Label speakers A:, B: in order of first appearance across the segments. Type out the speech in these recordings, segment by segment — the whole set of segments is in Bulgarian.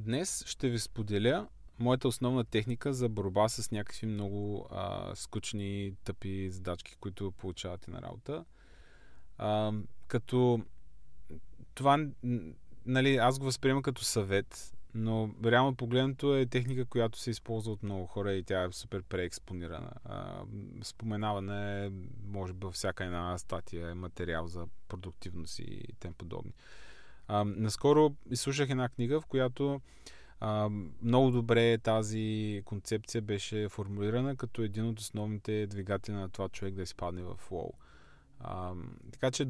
A: днес ще ви споделя моята основна техника за борба с някакви много а, скучни, тъпи задачки, които получавате на работа. А, като това, нали, аз го възприемам като съвет, но реално погледнато е техника, която се използва от много хора и тя е супер преекспонирана. А, споменаване е, може би, във всяка една статия материал за продуктивност и тем подобни. А, наскоро изслушах една книга, в която а, много добре тази концепция беше формулирана като един от основните двигатели на това човек да изпадне в лоу. А, така че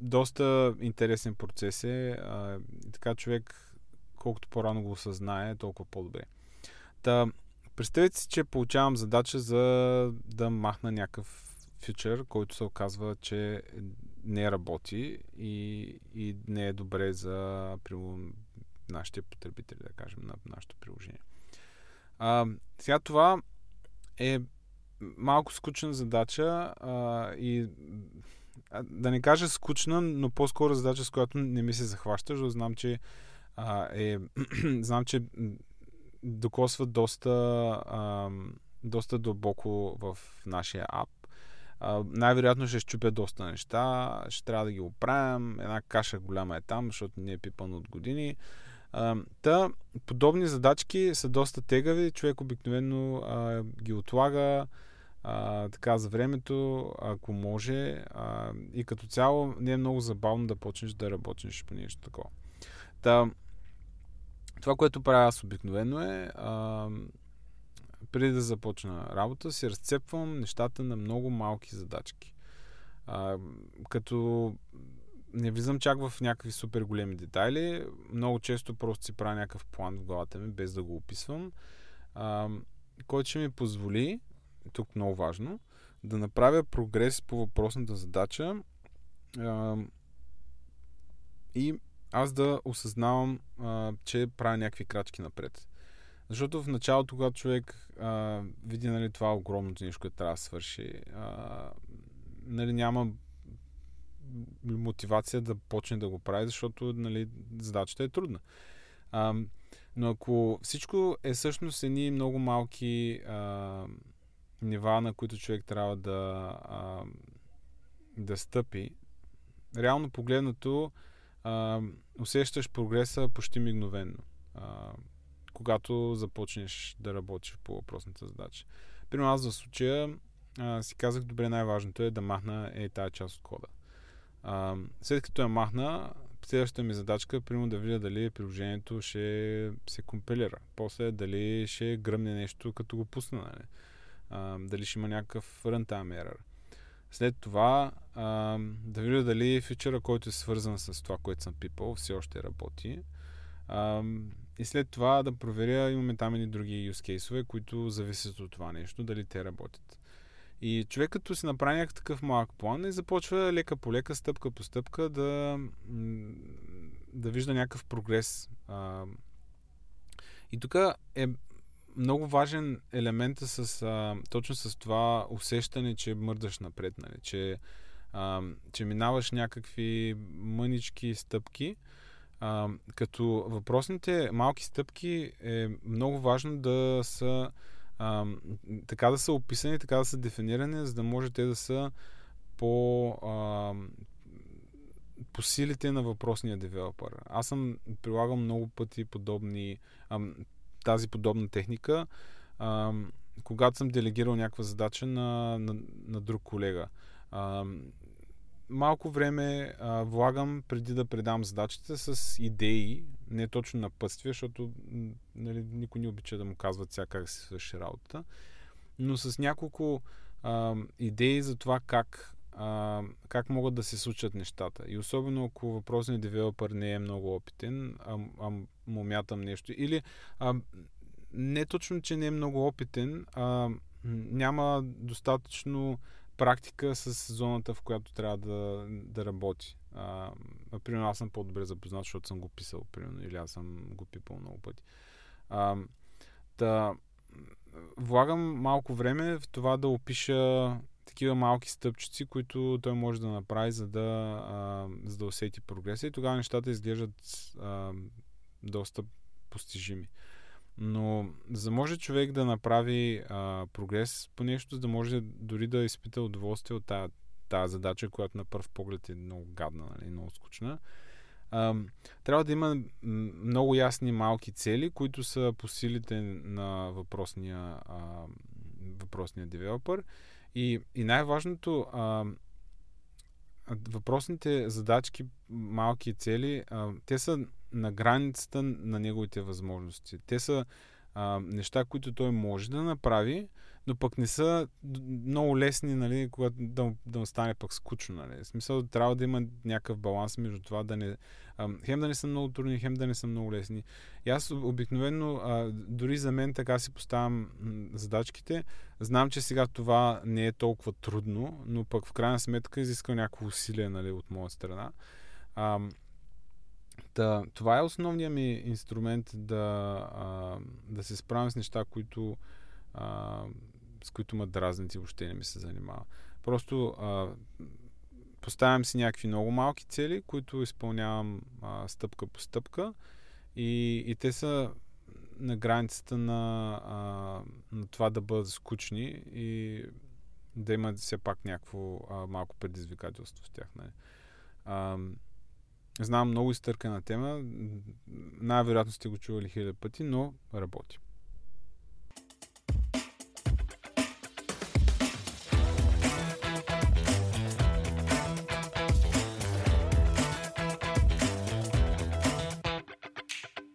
A: доста интересен процес е. А, така човек колкото по-рано го осъзнае, толкова по-добре. Та, представете си, че получавам задача за да махна някакъв фьючер, който се оказва, че не работи и, и не е добре за примерно, нашите потребители, да кажем, на нашето приложение. А, сега това е малко скучна задача а, и да не кажа скучна, но по-скоро задача, с която не ми се захваща, защото знам, че а, е, знам, че докосва доста, а, доста дълбоко в нашия ап. Най-вероятно ще щупя доста неща, ще трябва да ги оправям, една каша голяма е там, защото не е пипан от години. Та, подобни задачки са доста тегави, човек обикновено а, ги отлага а, така за времето, ако може. А, и като цяло не е много забавно да почнеш да работиш по нещо такова. Та, това, което правя аз обикновено е, а, преди да започна работа, си разцепвам нещата на много малки задачки. А, като не влизам чак в някакви супер големи детайли. Много често просто си правя някакъв план в главата ми, без да го описвам, а, който ще ми позволи, тук много важно, да направя прогрес по въпросната задача а, и аз да осъзнавам, а, че правя някакви крачки напред. Защото в началото, когато човек а, види нали, това огромното нещо, което трябва да свърши, а, нали, няма мотивация да почне да го прави, защото нали, задачата е трудна. А, но ако всичко е всъщност едни много малки а, нива, на които човек трябва да, а, да стъпи, реално погледнато, а, усещаш прогреса почти мигновенно, а, когато започнеш да работиш по въпросната задача. Примерно аз в случая а, си казах, добре, най-важното е да махна е тази част от кода. А, след като я махна, следващата ми задачка е да видя дали приложението ще се компилира. После дали ще гръмне нещо, като го пусна. Нали? А, дали ще има някакъв runtime error. След това а, да видя дали фичъра, който е свързан с това, което съм пипал, все още работи. А, и след това да проверя, имаме там и други use case които зависят от това нещо, дали те работят. И човек като си направи някакъв такъв малък план и започва лека по лека, стъпка по стъпка да, да вижда някакъв прогрес. А, и тук е много важен елемент е с, а, точно с това усещане, че мърдаш напред, нали? че, а, че минаваш някакви мънички стъпки, а, като въпросните малки стъпки е много важно да са а, така да са описани, така да са дефинирани, за да може те да са по, а, по силите на въпросния девелопър. Аз съм прилагал много пъти подобни а, тази подобна техника, а, когато съм делегирал някаква задача на, на, на друг колега. А, малко време а, влагам преди да предам задачите с идеи, не точно на пътствия, защото нали, никой не обича да му казват сега как се свърши работата, но с няколко а, идеи за това как, а, как могат да се случат нещата. И особено ако въпросният девелопър не е много опитен, а, а му мятам нещо. Или а, не точно, че не е много опитен, а няма достатъчно практика с зоната, в която трябва да, да работи. А, примерно аз съм по-добре запознат, защото съм го писал, примерно, или аз съм го пипал много пъти. А, да, влагам малко време в това да опиша такива малки стъпчици, които той може да направи, за да, а, за да усети прогреса и тогава нещата изглеждат а, доста постижими. Но за може човек да направи а, прогрес по нещо, за да може дори да изпита удоволствие от тази, тази задача, която на първ поглед е много гадна, нали, много скучна, а, трябва да има много ясни малки цели, които са по силите на въпросния, а, въпросния девелопър. И, и най-важното, а, въпросните задачки, малки цели, а, те са на границата на неговите възможности. Те са а, неща, които той може да направи, но пък не са много лесни, нали, когато да, да стане пък скучно. Нали. В смисъл, трябва да има някакъв баланс между това да не... А, хем да не са много трудни, хем да не са много лесни. И аз обикновено, а, дори за мен така си поставям задачките. Знам, че сега това не е толкова трудно, но пък в крайна сметка изисква някакво усилие нали, от моя страна. А, да, това е основният ми инструмент да, а, да се справям с неща, които, а, с които ме дразнят и въобще не ми се занимава. Просто а, поставям си някакви много малки цели, които изпълнявам а, стъпка по стъпка и, и те са на границата на, а, на това да бъдат скучни и да имат все пак някакво а, малко предизвикателство с тях. Нали. А, Знам много изтъркана тема. Най-вероятно сте го чували хиляда пъти, но работи.